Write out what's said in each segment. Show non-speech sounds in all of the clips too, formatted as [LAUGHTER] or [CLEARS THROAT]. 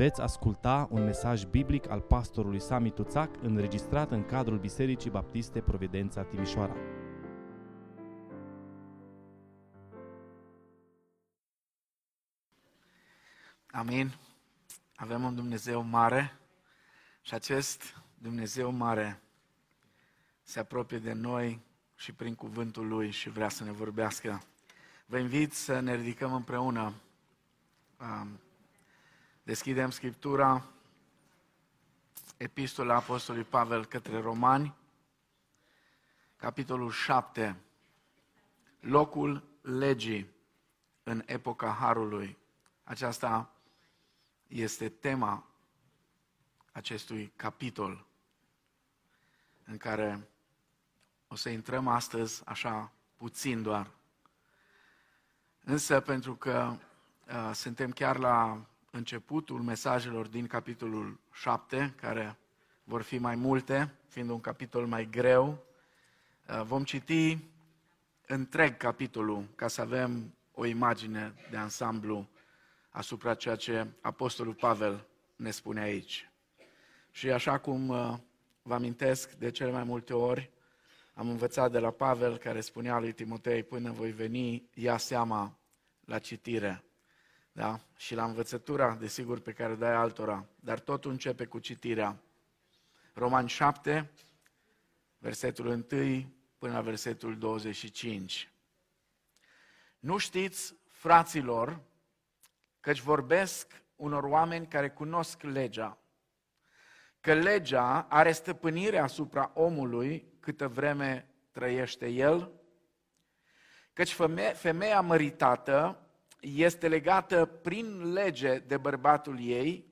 Veți asculta un mesaj biblic al pastorului Sami Tuțac înregistrat în cadrul Bisericii Baptiste Providența Timișoara. Amin. Avem un Dumnezeu mare și acest Dumnezeu mare se apropie de noi și prin cuvântul Lui și vrea să ne vorbească. Vă invit să ne ridicăm împreună. Deschidem Scriptura, Epistola Apostolului Pavel către Romani, capitolul 7, locul legii în epoca Harului. Aceasta este tema acestui capitol în care o să intrăm astăzi așa puțin doar. Însă pentru că uh, suntem chiar la începutul mesajelor din capitolul 7, care vor fi mai multe, fiind un capitol mai greu, uh, vom citi întreg capitolul ca să avem o imagine de ansamblu asupra ceea ce Apostolul Pavel ne spune aici. Și așa cum uh, vă amintesc de cele mai multe ori, am învățat de la Pavel care spunea lui Timotei, până voi veni, ia seama la citire. Da? Și la învățătura, desigur, pe care o dai altora. Dar totul începe cu citirea. Roman 7, versetul 1 până la versetul 25. Nu știți, fraților, căci vorbesc unor oameni care cunosc legea, că legea are stăpânire asupra omului câtă vreme trăiește el, căci femeia măritată este legată prin lege de bărbatul ei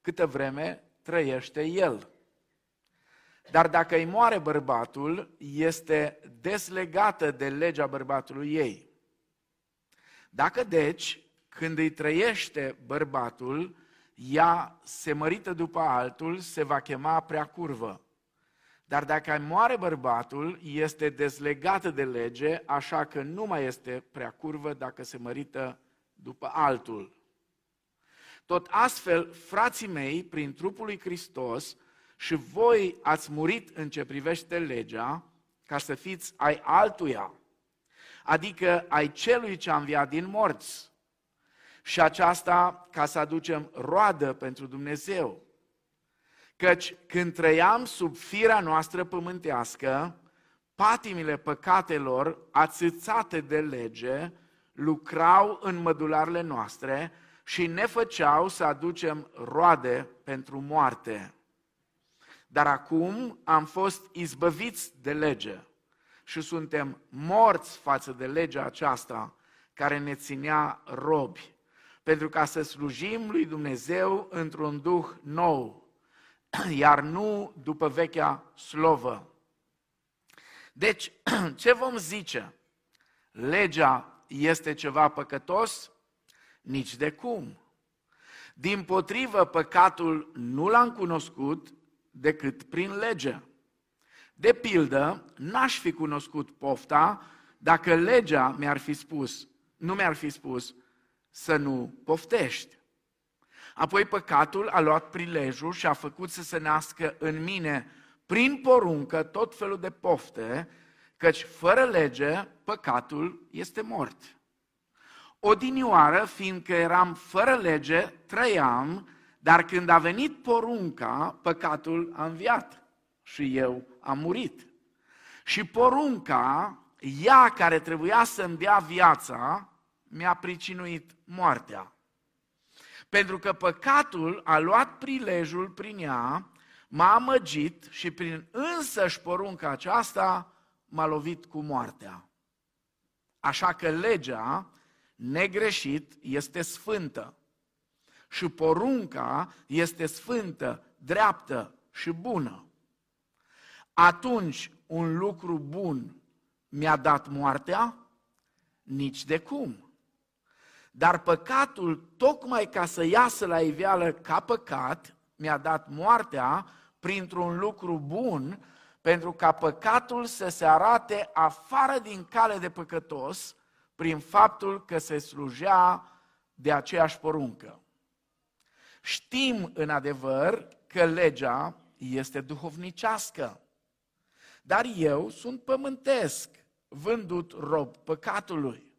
câtă vreme trăiește el. Dar dacă îi moare bărbatul, este deslegată de legea bărbatului ei. Dacă deci când îi trăiește bărbatul, ea se mărită după altul, se va chema prea curvă. Dar dacă îi moare bărbatul, este dezlegată de lege, așa că nu mai este prea curvă dacă se mărită după altul. Tot astfel, frații mei, prin trupul lui Hristos, și voi ați murit în ce privește legea, ca să fiți ai altuia, adică ai celui ce a înviat din morți și aceasta ca să aducem roadă pentru Dumnezeu. Căci când trăiam sub firea noastră pământească, patimile păcatelor ațățate de lege lucrau în mădularele noastre și ne făceau să aducem roade pentru moarte. Dar acum am fost izbăviți de lege și suntem morți față de legea aceasta care ne ținea robi pentru ca să slujim lui Dumnezeu într-un duh nou, [CLEARS THROAT] iar nu după vechea slovă. Deci, [CLEARS THROAT] ce vom zice? Legea este ceva păcătos? Nici de cum. Din potrivă, păcatul nu l-am cunoscut decât prin lege. De pildă, n-aș fi cunoscut pofta dacă legea mi-ar fi spus, nu mi-ar fi spus, să nu poftești. Apoi păcatul a luat prilejul și a făcut să se nască în mine, prin poruncă, tot felul de pofte, căci fără lege, păcatul este mort. Odinioară, fiindcă eram fără lege, trăiam, dar când a venit porunca, păcatul a înviat și eu am murit. Și porunca, ea care trebuia să-mi dea viața, mi-a pricinuit moartea. Pentru că păcatul a luat prilejul prin ea, m-a amăgit și prin însăși porunca aceasta m-a lovit cu moartea. Așa că legea, negreșit, este sfântă. Și porunca este sfântă, dreaptă și bună. Atunci un lucru bun mi-a dat moartea? Nici de cum. Dar păcatul, tocmai ca să iasă la iveală ca păcat, mi-a dat moartea printr-un lucru bun, pentru ca păcatul să se arate afară din cale de păcătos, prin faptul că se slujea de aceeași poruncă. Știm în adevăr că legea este duhovnicească. Dar eu sunt pământesc, vândut rob păcatului.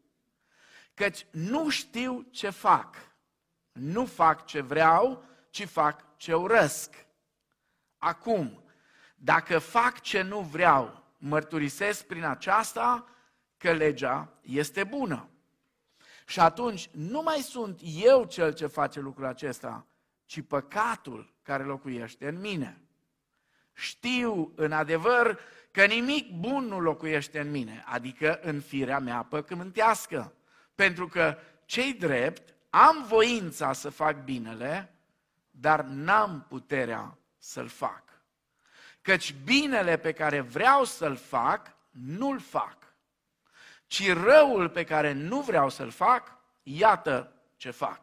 Căci nu știu ce fac. Nu fac ce vreau, ci fac ce urăsc. Acum, dacă fac ce nu vreau, mărturisesc prin aceasta că legea este bună. Și atunci nu mai sunt eu cel ce face lucrul acesta, ci păcatul care locuiește în mine. Știu în adevăr că nimic bun nu locuiește în mine, adică în firea mea păcământească. Pentru că cei drept am voința să fac binele, dar n-am puterea să-l fac. Căci binele pe care vreau să-l fac, nu-l fac. Ci răul pe care nu vreau să-l fac, iată ce fac.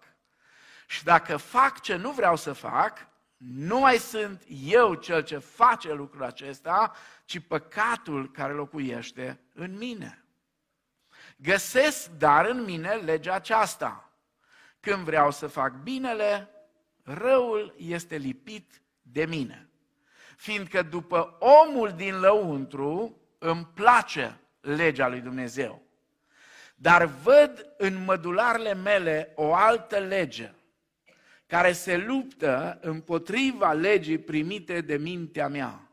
Și dacă fac ce nu vreau să fac, nu mai sunt eu cel ce face lucrul acesta, ci păcatul care locuiește în mine. Găsesc dar în mine legea aceasta. Când vreau să fac binele, răul este lipit de mine. Fiindcă după omul din lăuntru îmi place legea lui Dumnezeu. Dar văd în mădularele mele o altă lege care se luptă împotriva legii primite de mintea mea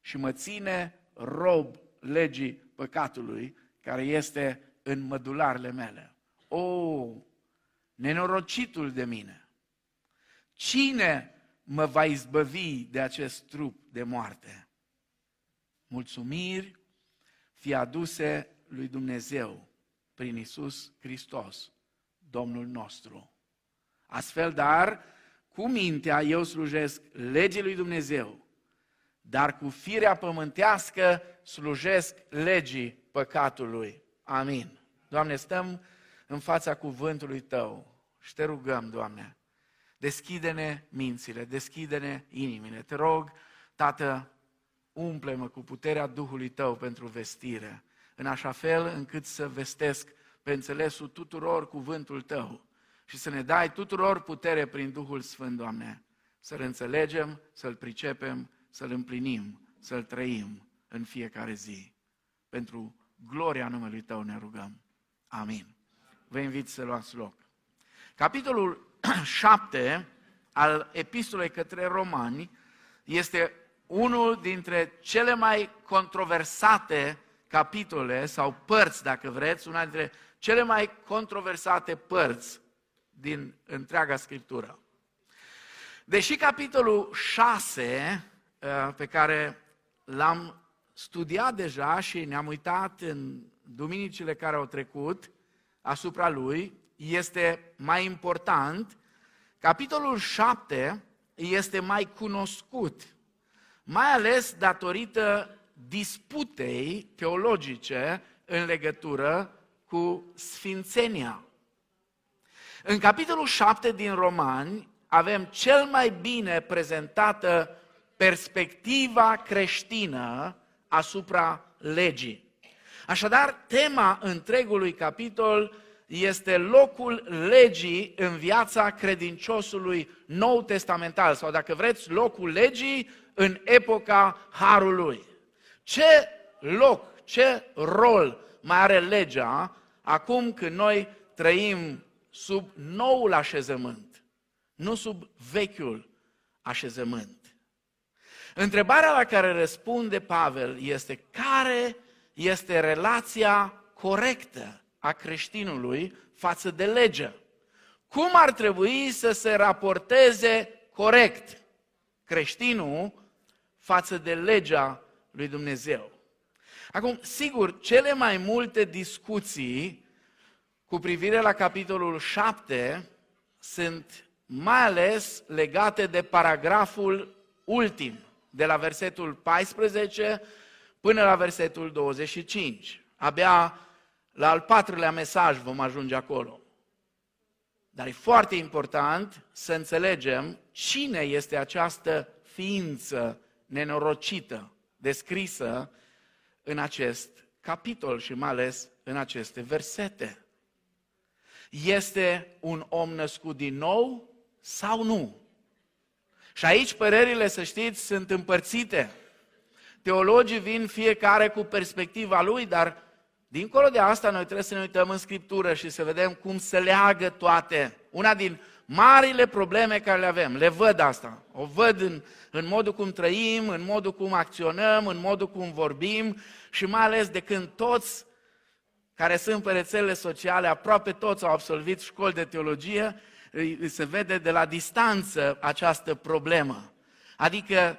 și mă ține rob legii păcatului care este în mădularele mele. O, nenorocitul de mine! Cine mă va izbăvi de acest trup de moarte? Mulțumiri fi aduse lui Dumnezeu prin Isus Hristos, Domnul nostru. Astfel, dar, cu mintea eu slujesc legii lui Dumnezeu, dar cu firea pământească slujesc legii păcatului. Amin. Doamne, stăm în fața cuvântului Tău și Te rugăm, Doamne, deschide-ne mințile, deschide-ne inimile. Te rog, Tată, umple-mă cu puterea Duhului Tău pentru vestire, în așa fel încât să vestesc pe înțelesul tuturor cuvântul Tău și să ne dai tuturor putere prin Duhul Sfânt, Doamne, să-L înțelegem, să-L pricepem, să-L împlinim, să-L trăim în fiecare zi. Pentru gloria numelui Tău ne rugăm. Amin. Vă invit să luați loc. Capitolul [CLEARS THROAT] 7 al epistolei către romani este unul dintre cele mai controversate capitole sau părți, dacă vreți, una dintre cele mai controversate părți din întreaga Scriptură. Deși capitolul 6, uh, pe care l-am studiat deja și ne-am uitat în duminicile care au trecut asupra lui, este mai important, capitolul 7 este mai cunoscut, mai ales datorită disputei teologice în legătură cu sfințenia. În capitolul 7 din Romani avem cel mai bine prezentată perspectiva creștină asupra legii. Așadar, tema întregului capitol este locul legii în viața credinciosului nou testamental sau, dacă vreți, locul legii în epoca Harului. Ce loc, ce rol mai are legea acum când noi trăim sub noul așezământ, nu sub vechiul așezământ. Întrebarea la care răspunde Pavel este care este relația corectă a creștinului față de lege? Cum ar trebui să se raporteze corect creștinul față de legea lui Dumnezeu? Acum, sigur, cele mai multe discuții cu privire la capitolul 7 sunt mai ales legate de paragraful ultim, de la versetul 14 până la versetul 25. Abia la al patrulea mesaj vom ajunge acolo. Dar e foarte important să înțelegem cine este această ființă nenorocită descrisă în acest capitol și mai ales în aceste versete. Este un om născut din nou sau nu? Și aici părerile, să știți, sunt împărțite. Teologii vin fiecare cu perspectiva lui, dar dincolo de asta noi trebuie să ne uităm în Scriptură și să vedem cum se leagă toate. Una din marile probleme care le avem, le văd asta. O văd în, în modul cum trăim, în modul cum acționăm, în modul cum vorbim și mai ales de când toți care sunt pe rețelele sociale, aproape toți au absolvit școli de teologie, se vede de la distanță această problemă. Adică ă,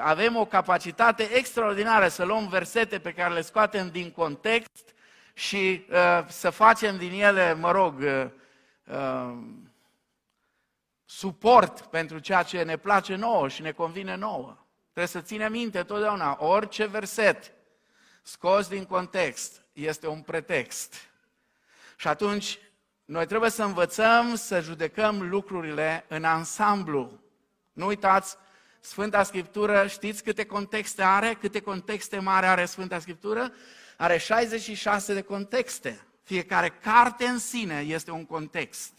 avem o capacitate extraordinară să luăm versete pe care le scoatem din context și uh, să facem din ele, mă rog, uh, uh, suport pentru ceea ce ne place nouă și ne convine nouă. Trebuie să ținem minte totdeauna, orice verset scos din context este un pretext. Și atunci noi trebuie să învățăm să judecăm lucrurile în ansamblu. Nu uitați, Sfânta Scriptură, știți câte contexte are? Câte contexte mari are Sfânta Scriptură? Are 66 de contexte. Fiecare carte în sine este un context.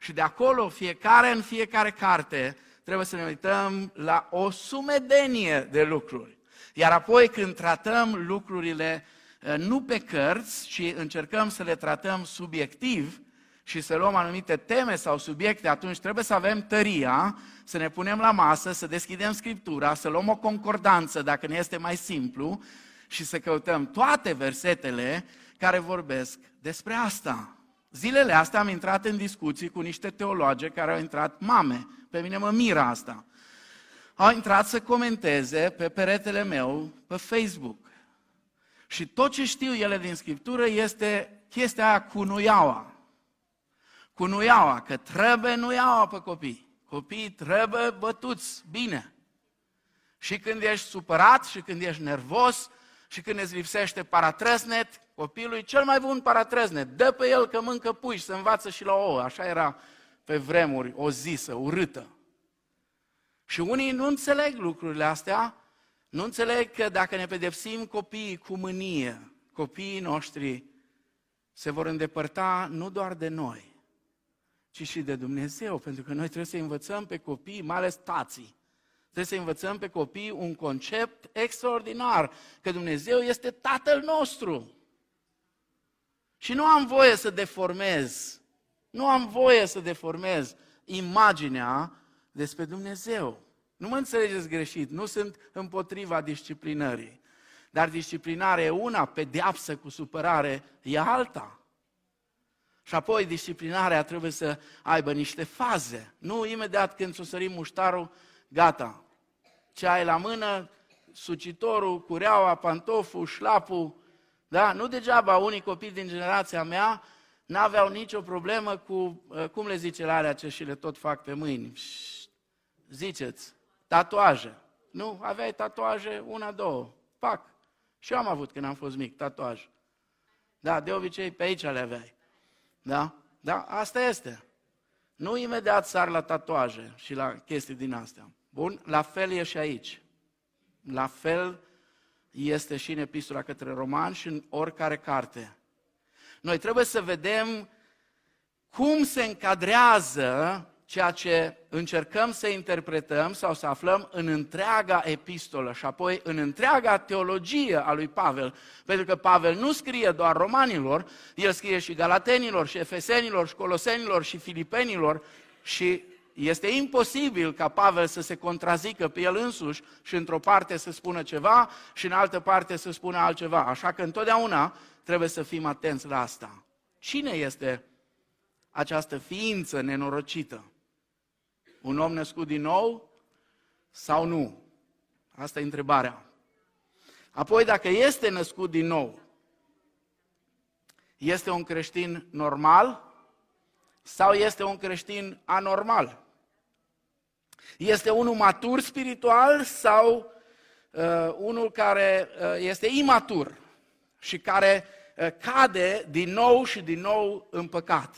Și de acolo, fiecare în fiecare carte, trebuie să ne uităm la o sumedenie de lucruri. Iar apoi când tratăm lucrurile eh, nu pe cărți, ci încercăm să le tratăm subiectiv, și să luăm anumite teme sau subiecte, atunci trebuie să avem tăria, să ne punem la masă, să deschidem Scriptura, să luăm o concordanță, dacă ne este mai simplu, și să căutăm toate versetele care vorbesc despre asta. Zilele astea am intrat în discuții cu niște teologe care au intrat mame. Pe mine mă miră asta. Au intrat să comenteze pe peretele meu pe Facebook. Și tot ce știu ele din Scriptură este chestia aia cu nuiaua cu nuiaua, că trebuie nuiaua pe copii. Copiii trebuie bătuți bine. Și când ești supărat, și când ești nervos, și când îți lipsește paratrăsnet, copilul e cel mai bun paratrăsnet. Dă pe el că mâncă pui și se învață și la ouă. Așa era pe vremuri o zisă, urâtă. Și unii nu înțeleg lucrurile astea, nu înțeleg că dacă ne pedepsim copiii cu mânie, copiii noștri se vor îndepărta nu doar de noi, ci și de Dumnezeu, pentru că noi trebuie să învățăm pe copii, mai ales tații, trebuie să învățăm pe copii un concept extraordinar, că Dumnezeu este Tatăl nostru. Și nu am voie să deformez, nu am voie să deformez imaginea despre Dumnezeu. Nu mă înțelegeți greșit, nu sunt împotriva disciplinării. Dar disciplinarea e una, pedeapsă cu supărare e alta. Și apoi disciplinarea trebuie să aibă niște faze. Nu imediat când ți-o sărim muștarul, gata. Ce ai la mână, sucitorul, cureaua, pantoful, șlapul. Da? Nu degeaba unii copii din generația mea n-aveau nicio problemă cu, uh, cum le zice la alea ce și le tot fac pe mâini. Ziceți, tatuaje. Nu, aveai tatuaje, una, două. Pac. Și eu am avut când am fost mic, tatuaj. Da, de obicei pe aici le aveai. Da? Da, asta este. Nu imediat sar la tatuaje și la chestii din astea. Bun? La fel e și aici. La fel este și în epistola către roman și în oricare carte. Noi trebuie să vedem cum se încadrează ceea ce încercăm să interpretăm sau să aflăm în întreaga epistolă și apoi în întreaga teologie a lui Pavel. Pentru că Pavel nu scrie doar romanilor, el scrie și galatenilor, și efesenilor, și colosenilor, și filipenilor și este imposibil ca Pavel să se contrazică pe el însuși și într-o parte să spună ceva și în altă parte să spună altceva. Așa că întotdeauna trebuie să fim atenți la asta. Cine este această ființă nenorocită? Un om născut din nou sau nu? Asta e întrebarea. Apoi, dacă este născut din nou, este un creștin normal sau este un creștin anormal? Este unul matur spiritual sau uh, unul care uh, este imatur și care uh, cade din nou și din nou în păcat?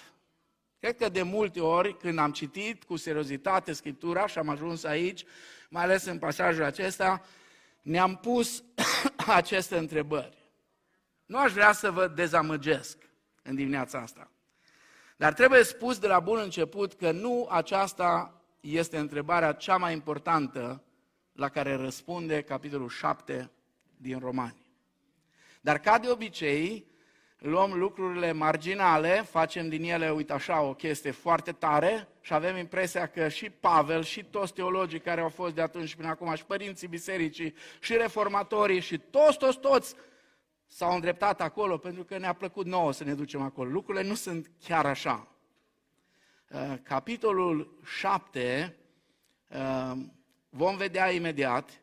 Cred că de multe ori, când am citit cu seriozitate Scriptura și am ajuns aici, mai ales în pasajul acesta, ne-am pus [COUGHS] aceste întrebări. Nu aș vrea să vă dezamăgesc în dimineața asta. Dar trebuie spus de la bun început că nu aceasta este întrebarea cea mai importantă la care răspunde capitolul 7 din Romani. Dar ca de obicei, luăm lucrurile marginale, facem din ele, uite așa, o chestie foarte tare și avem impresia că și Pavel și toți teologii care au fost de atunci până acum, și părinții bisericii, și reformatorii, și toți, toți, toți, s-au îndreptat acolo pentru că ne-a plăcut nouă să ne ducem acolo. Lucrurile nu sunt chiar așa. Uh, capitolul 7, uh, vom vedea imediat,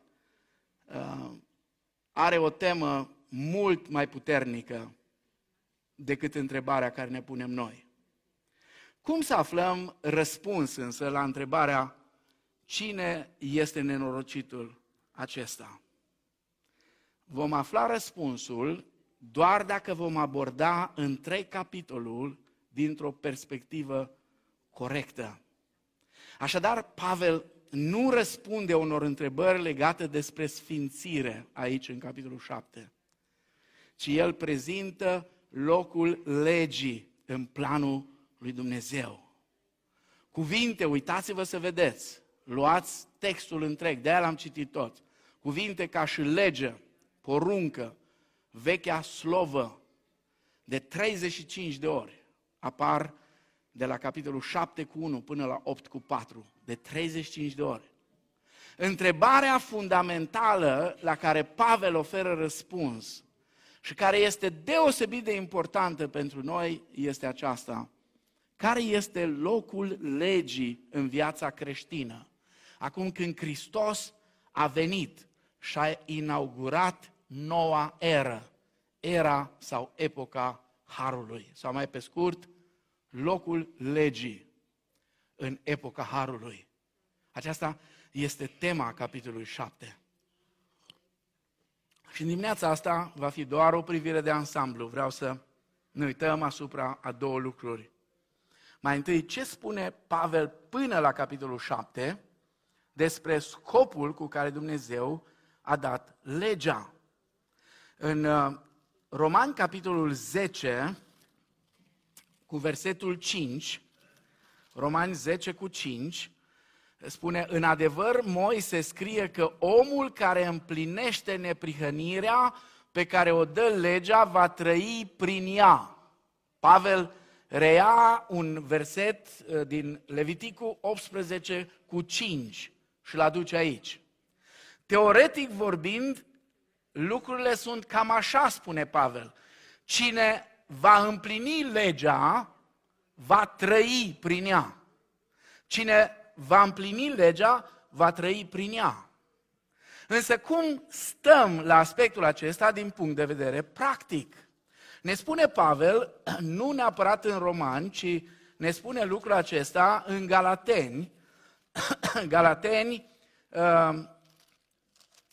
uh, are o temă mult mai puternică decât întrebarea care ne punem noi. Cum să aflăm răspuns însă la întrebarea cine este nenorocitul acesta? Vom afla răspunsul doar dacă vom aborda întreg capitolul dintr-o perspectivă corectă. Așadar, Pavel nu răspunde unor întrebări legate despre sfințire aici în capitolul 7, ci el prezintă locul legii în planul lui Dumnezeu. Cuvinte, uitați-vă să vedeți, luați textul întreg, de aia l-am citit tot. Cuvinte ca și lege, poruncă, vechea slovă, de 35 de ori apar de la capitolul 7 cu 1 până la 8 cu 4, de 35 de ori. Întrebarea fundamentală la care Pavel oferă răspuns și care este deosebit de importantă pentru noi este aceasta. Care este locul legii în viața creștină? Acum când Hristos a venit și a inaugurat noua eră, era sau epoca Harului, sau mai pe scurt, locul legii în epoca Harului. Aceasta este tema capitolului 7. Și în dimineața asta va fi doar o privire de ansamblu. Vreau să ne uităm asupra a două lucruri. Mai întâi, ce spune Pavel până la capitolul 7 despre scopul cu care Dumnezeu a dat legea. În uh, Roman, capitolul 10, cu versetul 5, Romani 10 cu 5, spune, în adevăr, Moise scrie că omul care împlinește neprihănirea pe care o dă legea va trăi prin ea. Pavel reia un verset uh, din Leviticul 18 cu 5 și-l aduce aici. Teoretic vorbind, lucrurile sunt cam așa, spune Pavel. Cine va împlini legea, va trăi prin ea. Cine va împlini legea, va trăi prin ea. Însă cum stăm la aspectul acesta din punct de vedere practic? Ne spune Pavel, [CLEARS THROAT] nu neapărat în Roman, ci ne spune lucrul acesta în Galateni, [CLEARS THROAT] Galateni uh,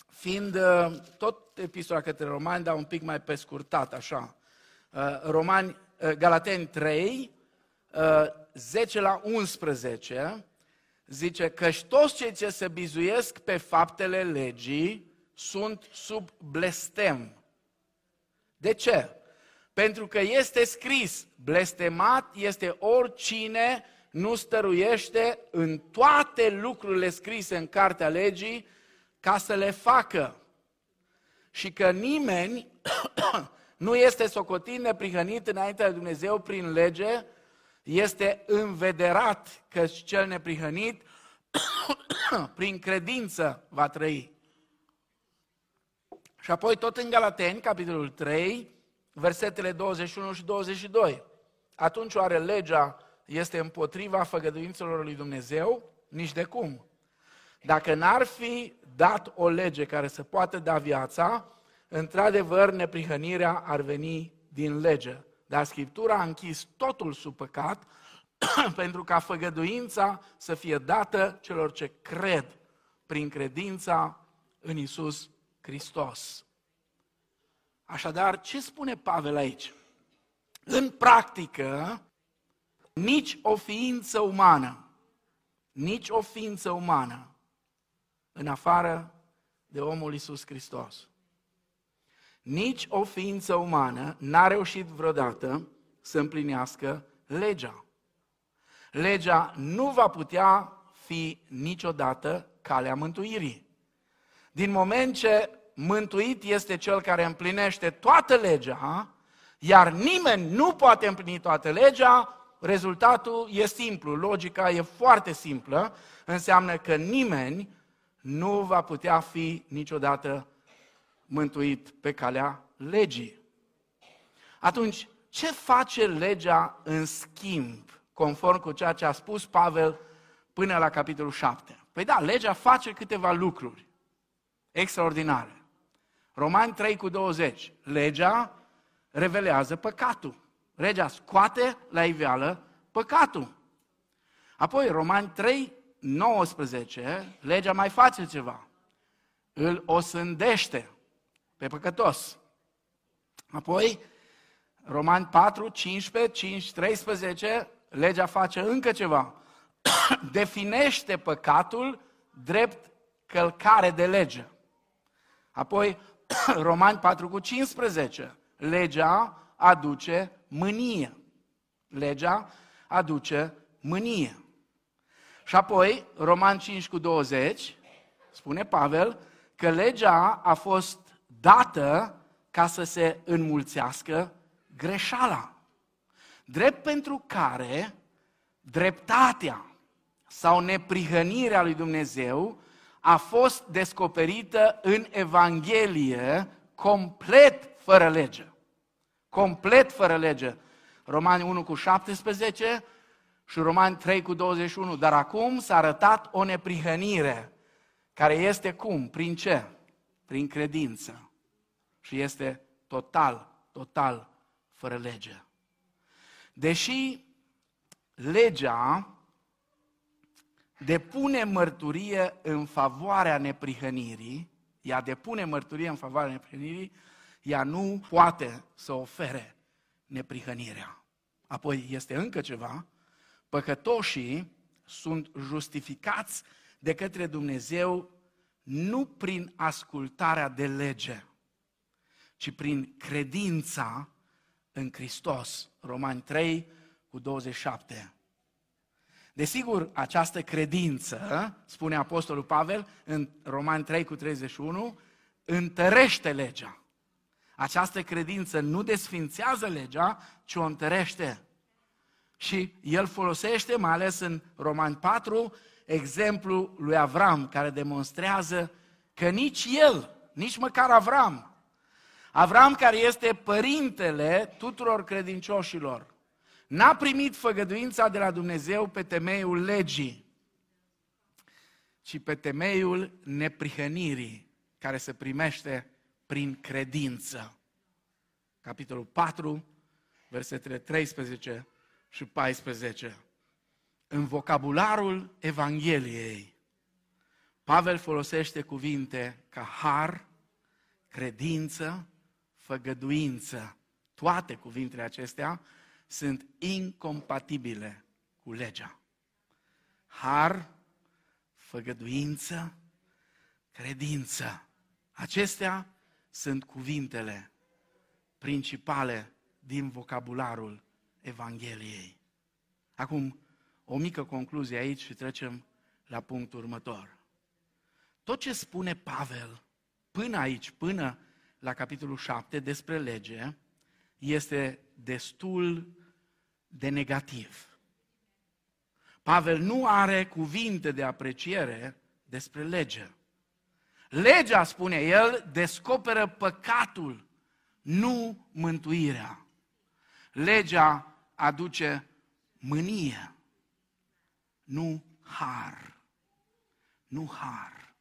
fiind uh, tot epistola către Romani, dar un pic mai pe scurtat, așa. Uh, Romani, Galateni 3, 10 la 11, zice că toți cei ce se bizuiesc pe faptele legii sunt sub blestem. De ce? Pentru că este scris, blestemat este oricine nu stăruiește în toate lucrurile scrise în cartea legii ca să le facă. Și că nimeni [COUGHS] nu este socotit neprihănit înaintea lui Dumnezeu prin lege, este învederat că cel neprihănit [COUGHS] prin credință va trăi. Și apoi tot în Galateni, capitolul 3, versetele 21 și 22. Atunci oare legea este împotriva făgăduințelor lui Dumnezeu? Nici de cum. Dacă n-ar fi dat o lege care să poată da viața, într-adevăr neprihănirea ar veni din lege. Dar Scriptura a închis totul sub păcat [CLEARS THROAT] pentru ca făgăduința să fie dată celor ce cred prin credința în Isus Hristos. Așadar, ce spune Pavel aici? În practică, nici o ființă umană, nici o ființă umană, în afară de omul Isus Hristos, nici o ființă umană n-a reușit vreodată să împlinească legea. legea nu va putea fi niciodată calea mântuirii. Din moment ce mântuit este cel care împlinește toată legea, iar nimeni nu poate împlini toată legea, rezultatul e simplu, logica e foarte simplă, înseamnă că nimeni nu va putea fi niciodată mântuit pe calea legii. Atunci, ce face legea în schimb, conform cu ceea ce a spus Pavel până la capitolul 7? Păi da, legea face câteva lucruri extraordinare. Romani 3 cu 20. Legea revelează păcatul. Legea scoate la iveală păcatul. Apoi, Romani 3, 19, legea mai face ceva. Îl osândește pe păcătos. Apoi, Romani 4, 15, 5, 13, legea face încă ceva. [COUGHS] Definește păcatul drept călcare de lege. Apoi, [COUGHS] Romani 4 cu 15, legea aduce mânie. Legea aduce mânie. Și apoi, Roman 5 cu 20, spune Pavel, că legea a fost dată ca să se înmulțească greșeala. Drept pentru care dreptatea sau neprihănirea lui Dumnezeu a fost descoperită în Evanghelie complet fără lege. Complet fără lege. Romani 1 cu 17 și Romani 3 cu 21. Dar acum s-a arătat o neprihănire, care este cum? Prin ce? Prin credință. Și este total, total fără lege. Deși legea depune mărturie în favoarea neprihănirii, ea depune mărturie în favoarea neprihănirii, ea nu poate să ofere neprihănirea. Apoi este încă ceva, păcătoșii sunt justificați de către Dumnezeu nu prin ascultarea de lege, ci prin credința în Hristos. Romani 3 cu 27. Desigur, această credință, spune Apostolul Pavel în Romani 3 cu 31, întărește legea. Această credință nu desfințează legea, ci o întărește. Și el folosește, mai ales în Roman 4, exemplul lui Avram, care demonstrează că nici el, nici măcar Avram, Avram care este părintele tuturor credincioșilor, n-a primit făgăduința de la Dumnezeu pe temeiul legii, ci pe temeiul neprihănirii care se primește prin credință. Capitolul 4, versetele 13 și 14. În vocabularul Evangheliei, Pavel folosește cuvinte ca har, credință, făgăduință. Toate cuvintele acestea sunt incompatibile cu legea. Har, făgăduință, credință. Acestea sunt cuvintele principale din vocabularul Evangheliei. Acum, o mică concluzie aici și trecem la punctul următor. Tot ce spune Pavel până aici, până la capitolul 7 despre lege, este destul de negativ. Pavel nu are cuvinte de apreciere despre lege. Legea, spune el, descoperă păcatul, nu mântuirea. Legea aduce mânie, nu har. Nu har.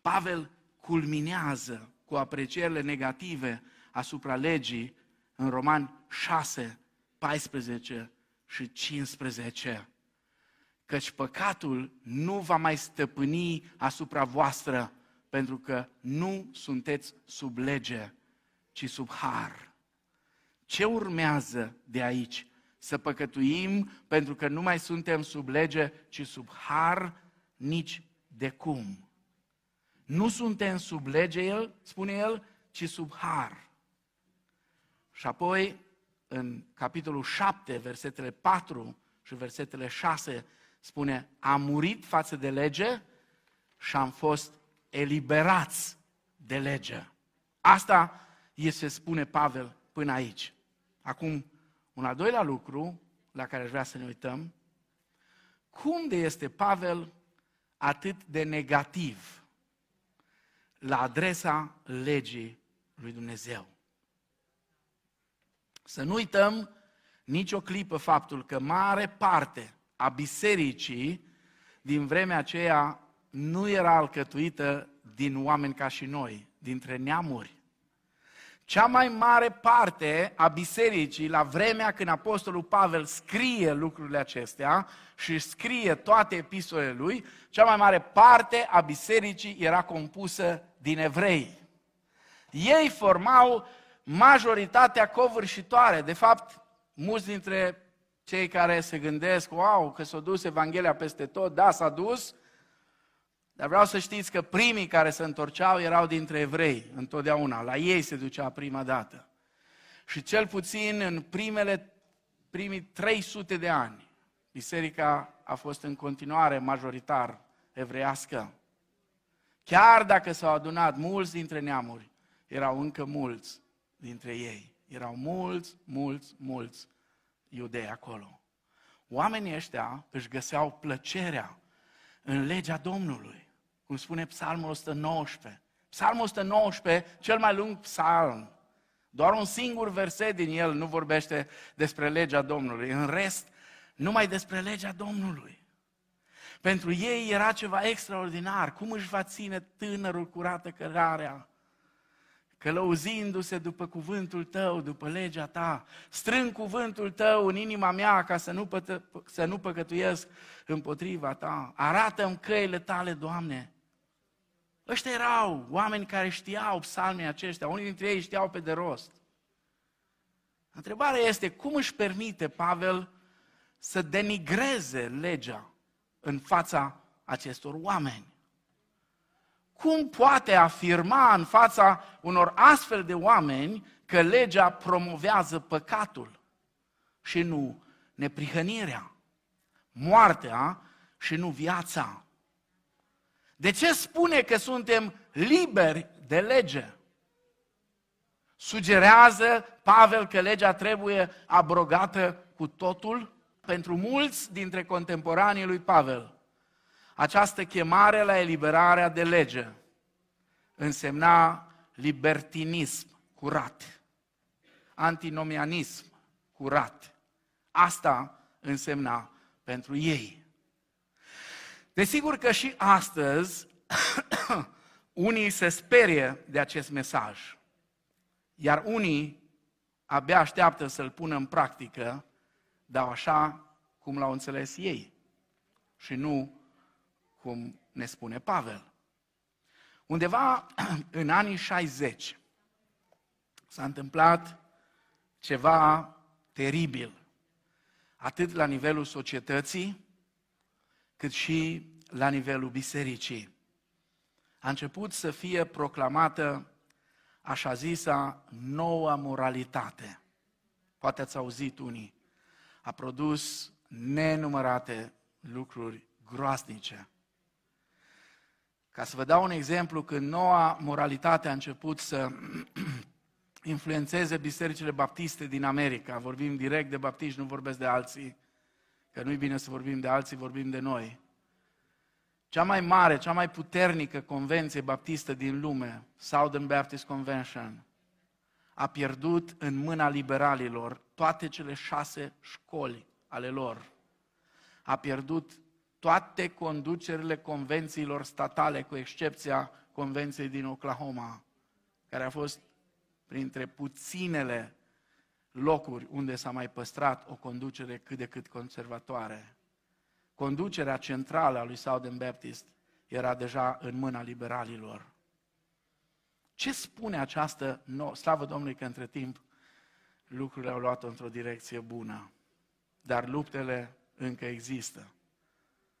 Pavel culminează cu aprecierile negative asupra legii în Roman 6, 14 și 15. Căci păcatul nu va mai stăpâni asupra voastră, pentru că nu sunteți sub lege, ci sub har. Ce urmează de aici? Să păcătuim pentru că nu mai suntem sub lege, ci sub har, nici de cum. Nu suntem sub lege, el, spune el, ci sub har. Și apoi, în capitolul 7, versetele 4 și versetele 6 spune, am murit față de lege și am fost eliberați de lege. Asta este, spune Pavel, până aici. Acum, un al doilea lucru la care aș vrea să ne uităm, cum de este Pavel atât de negativ la adresa legii lui Dumnezeu? Să nu uităm nicio clipă faptul că mare parte a bisericii din vremea aceea nu era alcătuită din oameni ca și noi, dintre neamuri. Cea mai mare parte a bisericii, la vremea când Apostolul Pavel scrie lucrurile acestea și scrie toate epistolele lui, cea mai mare parte a bisericii era compusă din evrei. Ei formau majoritatea covârșitoare. De fapt, mulți dintre cei care se gândesc, wow, că s-a dus Evanghelia peste tot, da, s-a dus, dar vreau să știți că primii care se întorceau erau dintre evrei, întotdeauna. La ei se ducea prima dată. Și cel puțin în primele, primii 300 de ani, biserica a fost în continuare majoritar evreiască. Chiar dacă s-au adunat mulți dintre neamuri, erau încă mulți dintre ei. Erau mulți, mulți, mulți iudei acolo. Oamenii ăștia își găseau plăcerea în legea Domnului cum spune Psalmul 119. Psalmul 119, cel mai lung psalm. Doar un singur verset din el nu vorbește despre legea Domnului. În rest, numai despre legea Domnului. Pentru ei era ceva extraordinar. Cum își va ține tânărul curată cărarea? Călăuzindu-se după cuvântul tău, după legea ta. Strâng cuvântul tău în inima mea ca să nu, pătă, să nu păcătuiesc împotriva ta. Arată-mi căile tale, Doamne. Ăștia erau oameni care știau psalmii aceștia, unii dintre ei știau pe de rost. Întrebarea este, cum își permite Pavel să denigreze legea în fața acestor oameni? Cum poate afirma în fața unor astfel de oameni că legea promovează păcatul și nu neprihănirea, moartea și nu viața? De ce spune că suntem liberi de lege? Sugerează Pavel că legea trebuie abrogată cu totul? Pentru mulți dintre contemporanii lui Pavel, această chemare la eliberarea de lege însemna libertinism curat, antinomianism curat. Asta însemna pentru ei. Desigur că și astăzi [COUGHS] unii se sperie de acest mesaj, iar unii abia așteaptă să-l pună în practică, dar așa cum l-au înțeles ei și nu cum ne spune Pavel. Undeva [COUGHS] în anii 60 s-a întâmplat ceva teribil, atât la nivelul societății, cât și la nivelul bisericii. A început să fie proclamată așa zisa noua moralitate. Poate ați auzit unii. A produs nenumărate lucruri groaznice. Ca să vă dau un exemplu, când noua moralitate a început să [CLEARS THROAT] influențeze bisericile baptiste din America, vorbim direct de baptiști, nu vorbesc de alții, că nu-i bine să vorbim de alții, vorbim de noi. Cea mai mare, cea mai puternică convenție baptistă din lume, Southern Baptist Convention, a pierdut în mâna liberalilor toate cele șase școli ale lor. A pierdut toate conducerile convențiilor statale, cu excepția convenției din Oklahoma, care a fost printre puținele locuri unde s-a mai păstrat o conducere cât de cât conservatoare. Conducerea centrală a lui Southern Baptist era deja în mâna liberalilor. Ce spune această nouă? Slavă Domnului că între timp lucrurile au luat într-o direcție bună, dar luptele încă există.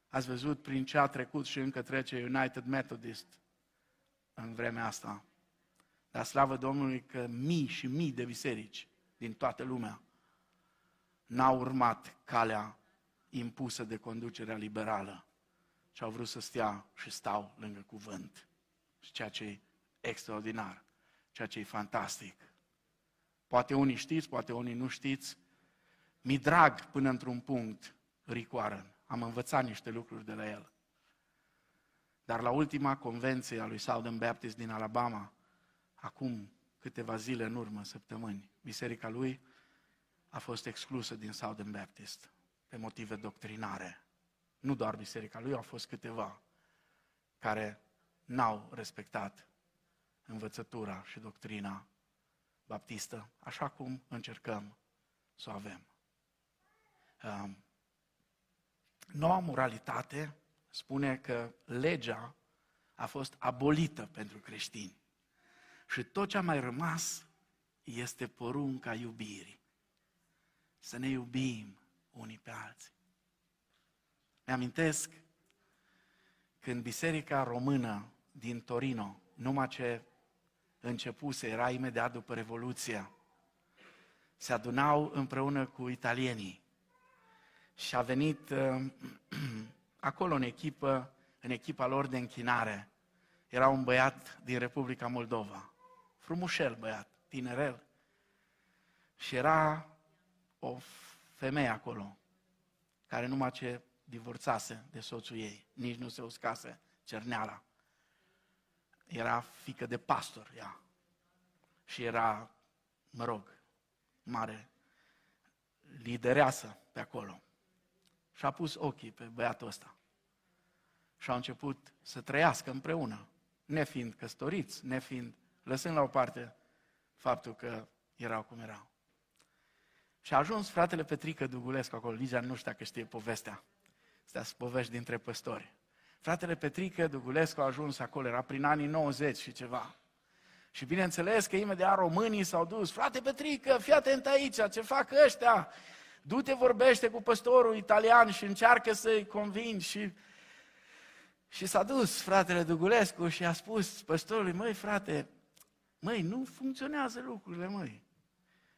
Ați văzut prin ce a trecut și încă trece United Methodist în vremea asta. Dar slavă Domnului că mii și mii de biserici din toată lumea n-au urmat calea impusă de conducerea liberală, ci au vrut să stea și stau lângă cuvânt. Și ceea ce e extraordinar, ceea ce e fantastic. Poate unii știți, poate unii nu știți. Mi drag până într-un punct Ricoară. Am învățat niște lucruri de la el. Dar la ultima convenție a lui Southern Baptist din Alabama, acum câteva zile în urmă, săptămâni, biserica lui a fost exclusă din Southern Baptist pe motive doctrinare. Nu doar biserica lui, au fost câteva care n-au respectat învățătura și doctrina baptistă, așa cum încercăm să o avem. Um, noua moralitate spune că legea a fost abolită pentru creștini. Și tot ce a mai rămas este porunca iubirii. Să ne iubim unii pe alții. Mi-amintesc când Biserica Română din Torino, numai ce începuse, era imediat după Revoluția, se adunau împreună cu italienii și a venit uh, [CLEARS THROAT] acolo în echipă, în echipa lor de închinare, era un băiat din Republica Moldova, frumușel băiat, tinerel, și era o femeie acolo, care numai ce divorțase de soțul ei, nici nu se uscase cerneala. Era fică de pastor ea. Și era, mă rog, mare lidereasă pe acolo. Și a pus ochii pe băiatul ăsta. Și au început să trăiască împreună, nefiind căsătoriți, nefiind, lăsând la o parte faptul că erau cum erau. Și a ajuns fratele Petrică Dugulescu acolo, Ligia nu știu dacă știe povestea. Astea sunt povești dintre păstori. Fratele Petrică Dugulescu a ajuns acolo, era prin anii 90 și ceva. Și bineînțeles că imediat românii s-au dus, frate Petrică, fii atent aici, ce fac ăștia? Du-te, vorbește cu păstorul italian și încearcă să-i convingi. Și, și s-a dus fratele Dugulescu și a spus păstorului, măi frate, măi, nu funcționează lucrurile, măi.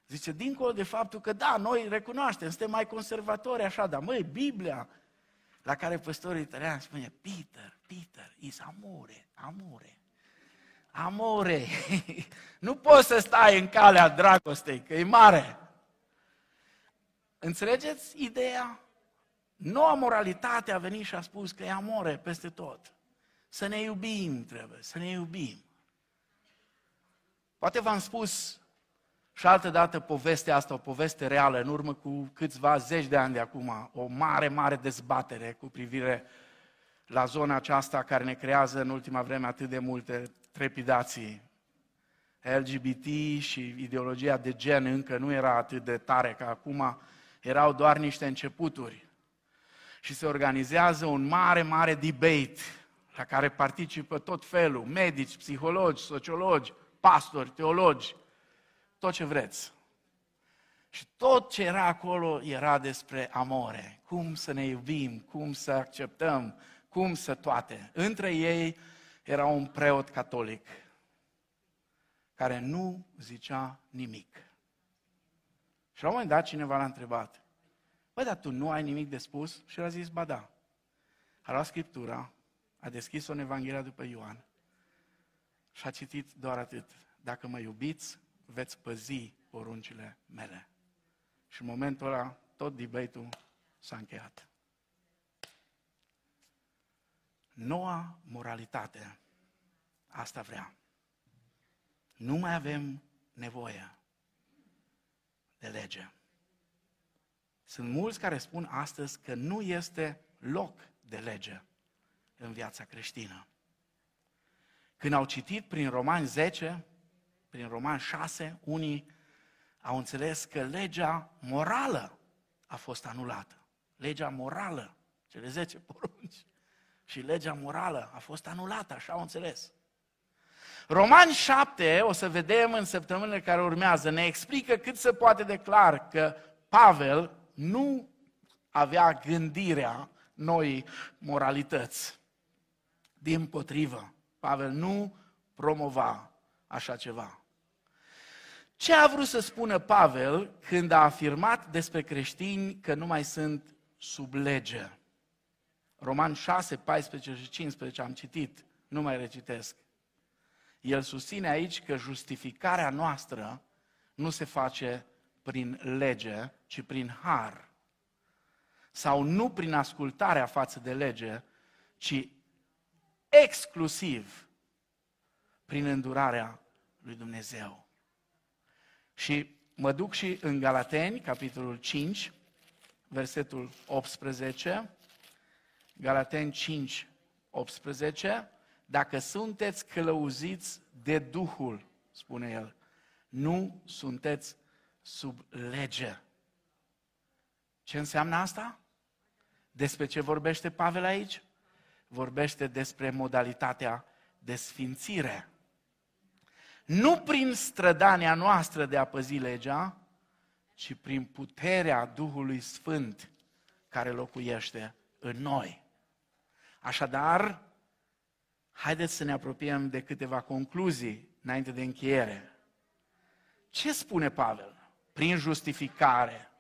Zice, dincolo de faptul că da, noi recunoaștem, suntem mai conservatori așa, dar măi, Biblia, la care păstorul italian spune, Peter, Peter, is amore, amore. Amore. [LAUGHS] nu poți să stai în calea dragostei, că e mare. Înțelegeți ideea? Noua moralitate a venit și a spus că e amore peste tot. Să ne iubim trebuie, să ne iubim. Poate v-am spus și altă dată povestea asta, o poveste reală, în urmă cu câțiva zeci de ani de acum, o mare, mare dezbatere cu privire la zona aceasta care ne creează în ultima vreme atât de multe trepidații. LGBT și ideologia de gen încă nu era atât de tare ca acum, erau doar niște începuturi. Și se organizează un mare, mare debate la care participă tot felul, medici, psihologi, sociologi, pastori, teologi, tot ce vreți. Și tot ce era acolo era despre amore, cum să ne iubim, cum să acceptăm, cum să toate. Între ei era un preot catolic care nu zicea nimic. Și la un moment dat cineva l-a întrebat, băi, dar tu nu ai nimic de spus? Și el a zis, ba da. A luat Scriptura, a deschis-o în Evanghelia după Ioan și a citit doar atât. Dacă mă iubiți, veți păzi poruncile mele. Și în momentul ăla, tot debate-ul s-a încheiat. Noua moralitate, asta vrea. Nu mai avem nevoie de lege. Sunt mulți care spun astăzi că nu este loc de lege în viața creștină. Când au citit prin Romani 10, prin Roman 6, unii au înțeles că legea morală a fost anulată. Legea morală, cele 10 [LAUGHS] porunci, și legea morală a fost anulată, așa au înțeles. Roman 7, o să vedem în săptămânile care urmează, ne explică cât se poate de clar că Pavel nu avea gândirea noi moralități. Din potrivă, Pavel nu promova așa ceva. Ce a vrut să spună Pavel când a afirmat despre creștini că nu mai sunt sub lege. Roman 6, 14 și 15 am citit, nu mai recitesc. El susține aici că justificarea noastră nu se face prin lege, ci prin har. Sau nu prin ascultarea față de lege, ci exclusiv prin îndurarea lui Dumnezeu. Și mă duc și în Galateni, capitolul 5, versetul 18, Galateni 5, 18, dacă sunteți călăuziți de Duhul, spune el, nu sunteți sub lege. Ce înseamnă asta? Despre ce vorbește Pavel aici? Vorbește despre modalitatea de sfințire. Nu prin strădania noastră de a păzi legea, ci prin puterea Duhului Sfânt care locuiește în noi. Așadar, haideți să ne apropiem de câteva concluzii înainte de încheiere. Ce spune Pavel? Prin justificare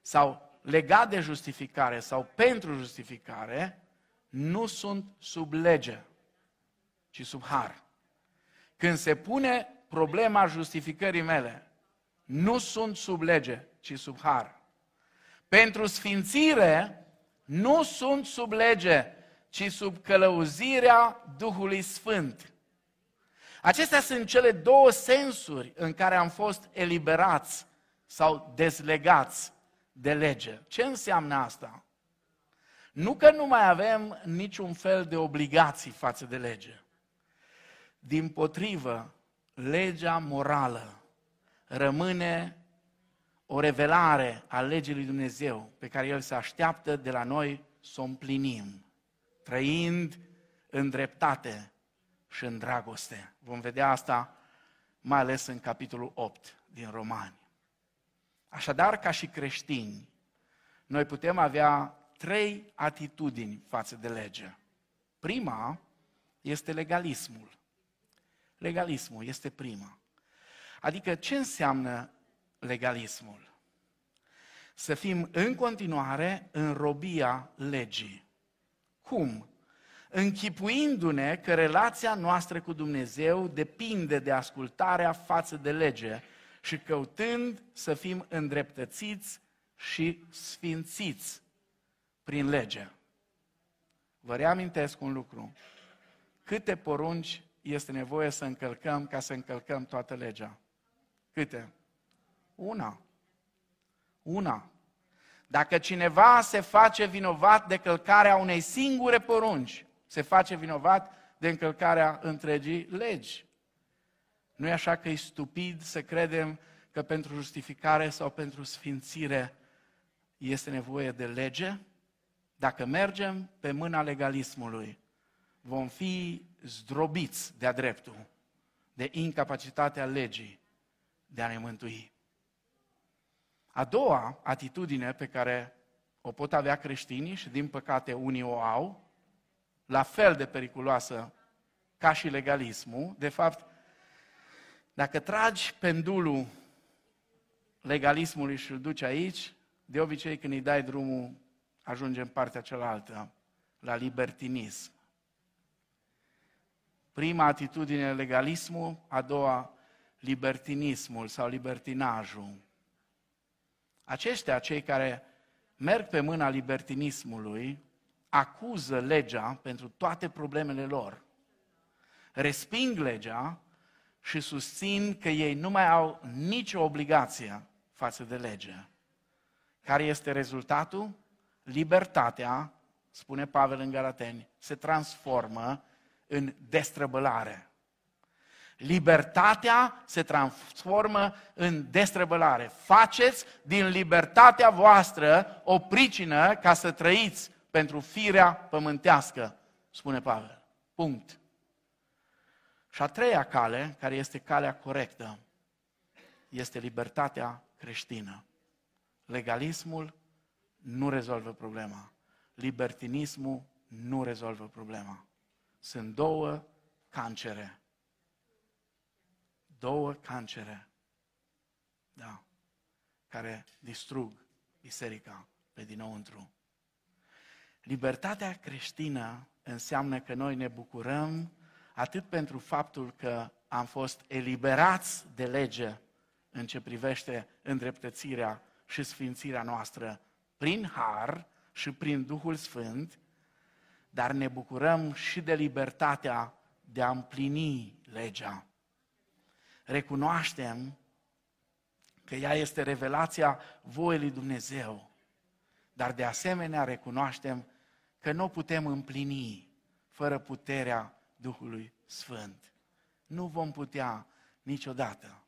sau legat de justificare sau pentru justificare, nu sunt sub lege, ci sub har. Când se pune problema justificării mele, nu sunt sub lege, ci sub har. Pentru sfințire, nu sunt sub lege, ci sub călăuzirea Duhului Sfânt. Acestea sunt cele două sensuri în care am fost eliberați sau dezlegați de lege. Ce înseamnă asta? Nu că nu mai avem niciun fel de obligații față de lege. Din potrivă, legea morală rămâne o revelare a legii lui Dumnezeu pe care El se așteaptă de la noi să o împlinim, trăind în dreptate și în dragoste. Vom vedea asta mai ales în capitolul 8 din Romani. Așadar, ca și creștini, noi putem avea trei atitudini față de lege. Prima este legalismul. Legalismul este prima. Adică ce înseamnă legalismul? Să fim în continuare în robia legii. Cum? Închipuindu-ne că relația noastră cu Dumnezeu depinde de ascultarea față de lege și căutând să fim îndreptățiți și sfințiți prin lege. Vă reamintesc un lucru. Câte porunci este nevoie să încălcăm ca să încălcăm toată legea? Câte? Una. Una. Dacă cineva se face vinovat de călcarea unei singure porunci, se face vinovat de încălcarea întregii legi. Nu e așa că e stupid să credem că pentru justificare sau pentru sfințire este nevoie de lege? Dacă mergem pe mâna legalismului, vom fi zdrobiți de-a dreptul, de incapacitatea legii de a ne mântui. A doua atitudine pe care o pot avea creștinii și din păcate unii o au, la fel de periculoasă ca și legalismul, de fapt, dacă tragi pendulul legalismului și îl duci aici, de obicei când îi dai drumul, ajunge în partea cealaltă, la libertinism. Prima atitudine legalismul, a doua libertinismul sau libertinajul. Aceștia, cei care merg pe mâna libertinismului, acuză legea pentru toate problemele lor. Resping legea și susțin că ei nu mai au nicio obligație față de lege. Care este rezultatul? Libertatea, spune Pavel în Galateni, se transformă în destrăbălare. Libertatea se transformă în destrăbălare. Faceți din libertatea voastră o pricină ca să trăiți pentru firea pământească, spune Pavel. Punct. Și a treia cale, care este calea corectă, este libertatea creștină. Legalismul nu rezolvă problema. Libertinismul nu rezolvă problema. Sunt două cancere. Două cancere. Da. Care distrug biserica pe dinăuntru. Libertatea creștină înseamnă că noi ne bucurăm atât pentru faptul că am fost eliberați de lege în ce privește îndreptățirea și sfințirea noastră prin har și prin Duhul Sfânt, dar ne bucurăm și de libertatea de a împlini legea. Recunoaștem că ea este revelația voii lui Dumnezeu, dar de asemenea recunoaștem că nu o putem împlini fără puterea Duhului Sfânt. Nu vom putea niciodată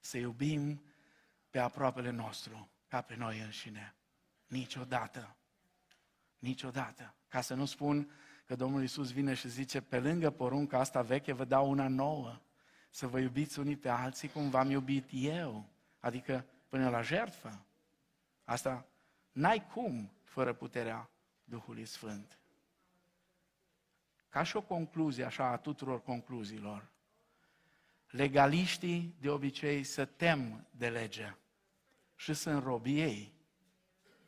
să iubim pe aproapele nostru ca pe noi înșine. Niciodată. Niciodată. Ca să nu spun că Domnul Iisus vine și zice, pe lângă porunca asta veche vă dau una nouă, să vă iubiți unii pe alții cum v-am iubit eu, adică până la jertfă. Asta n-ai cum fără puterea Duhului Sfânt. Ca și o concluzie, așa, a tuturor concluziilor, legaliștii de obicei se tem de lege și sunt robii ei.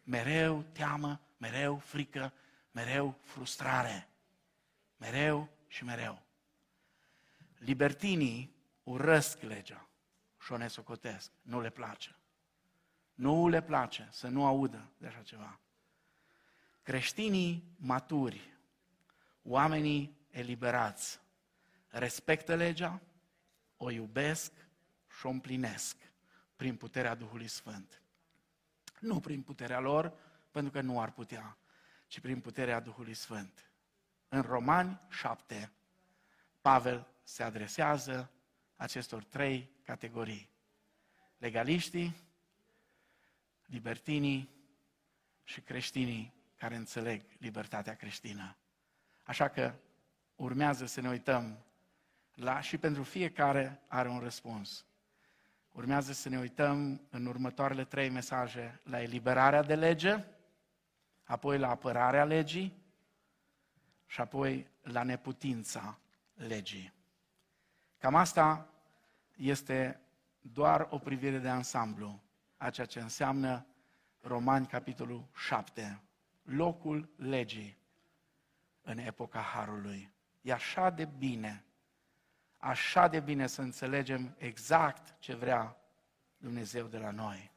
Mereu teamă, mereu frică, mereu frustrare. Mereu și mereu. Libertinii urăsc legea și o nesocotesc. Nu le place. Nu le place să nu audă de așa ceva. Creștinii maturi, oamenii eliberați, respectă legea, o iubesc și o împlinesc prin puterea Duhului Sfânt. Nu prin puterea lor, pentru că nu ar putea, ci prin puterea Duhului Sfânt. În Romani 7, Pavel se adresează acestor trei categorii. Legaliștii, libertinii și creștinii care înțeleg libertatea creștină. Așa că urmează să ne uităm la, și pentru fiecare are un răspuns. Urmează să ne uităm în următoarele trei mesaje la eliberarea de lege, apoi la apărarea legii și apoi la neputința legii. Cam asta este doar o privire de ansamblu a ceea ce înseamnă Romani, capitolul 7, locul legii în epoca Harului. E așa de bine, așa de bine să înțelegem exact ce vrea Dumnezeu de la noi.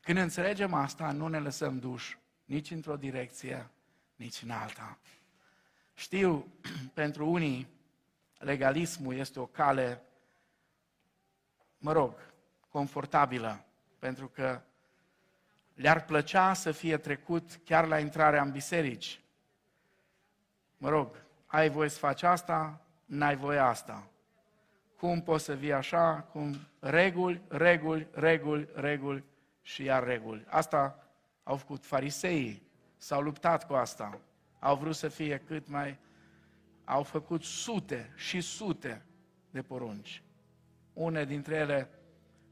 Când înțelegem asta, nu ne lăsăm duși nici într-o direcție, nici în alta. Știu, [CLEARS THROAT] pentru unii, legalismul este o cale, mă rog, confortabilă, pentru că le-ar plăcea să fie trecut chiar la intrarea în biserici. Mă rog, ai voie să faci asta, n-ai voie asta. Cum poți să vii așa, cum reguli, reguli, reguli, reguli și iar reguli. Asta au făcut fariseii, s-au luptat cu asta. Au vrut să fie cât mai... Au făcut sute și sute de porunci. Une dintre ele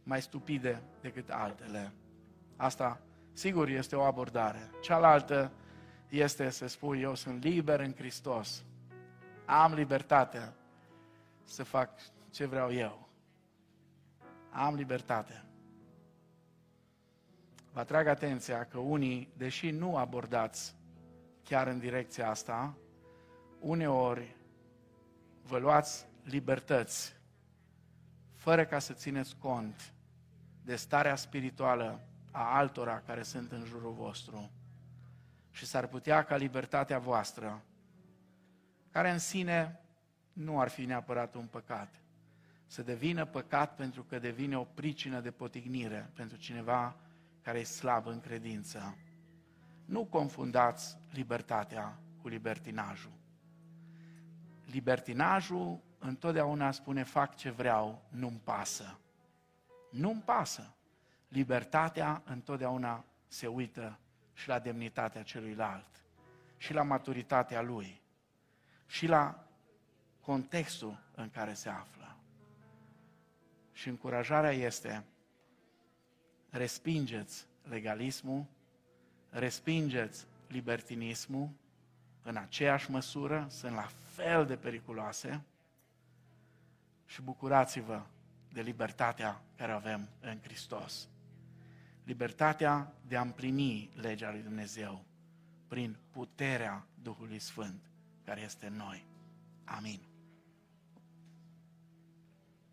mai stupide decât altele. Asta, sigur, este o abordare. Cealaltă este să spui, eu sunt liber în Hristos. Am libertatea să fac ce vreau eu. Am libertate. Vă atrag atenția că unii, deși nu abordați chiar în direcția asta, uneori vă luați libertăți fără ca să țineți cont de starea spirituală a altora care sunt în jurul vostru. Și s-ar putea ca libertatea voastră, care în sine nu ar fi neapărat un păcat, să devină păcat pentru că devine o pricină de potignire pentru cineva care e slab în credință. Nu confundați libertatea cu libertinajul. Libertinajul întotdeauna spune fac ce vreau, nu-mi pasă. Nu-mi pasă. Libertatea întotdeauna se uită și la demnitatea celuilalt, și la maturitatea lui, și la contextul în care se află. Și încurajarea este, respingeți legalismul, respingeți libertinismul în aceeași măsură, sunt la fel de periculoase și bucurați-vă de libertatea care avem în Hristos. Libertatea de a împlini legea lui Dumnezeu prin puterea Duhului Sfânt care este în noi. Amin.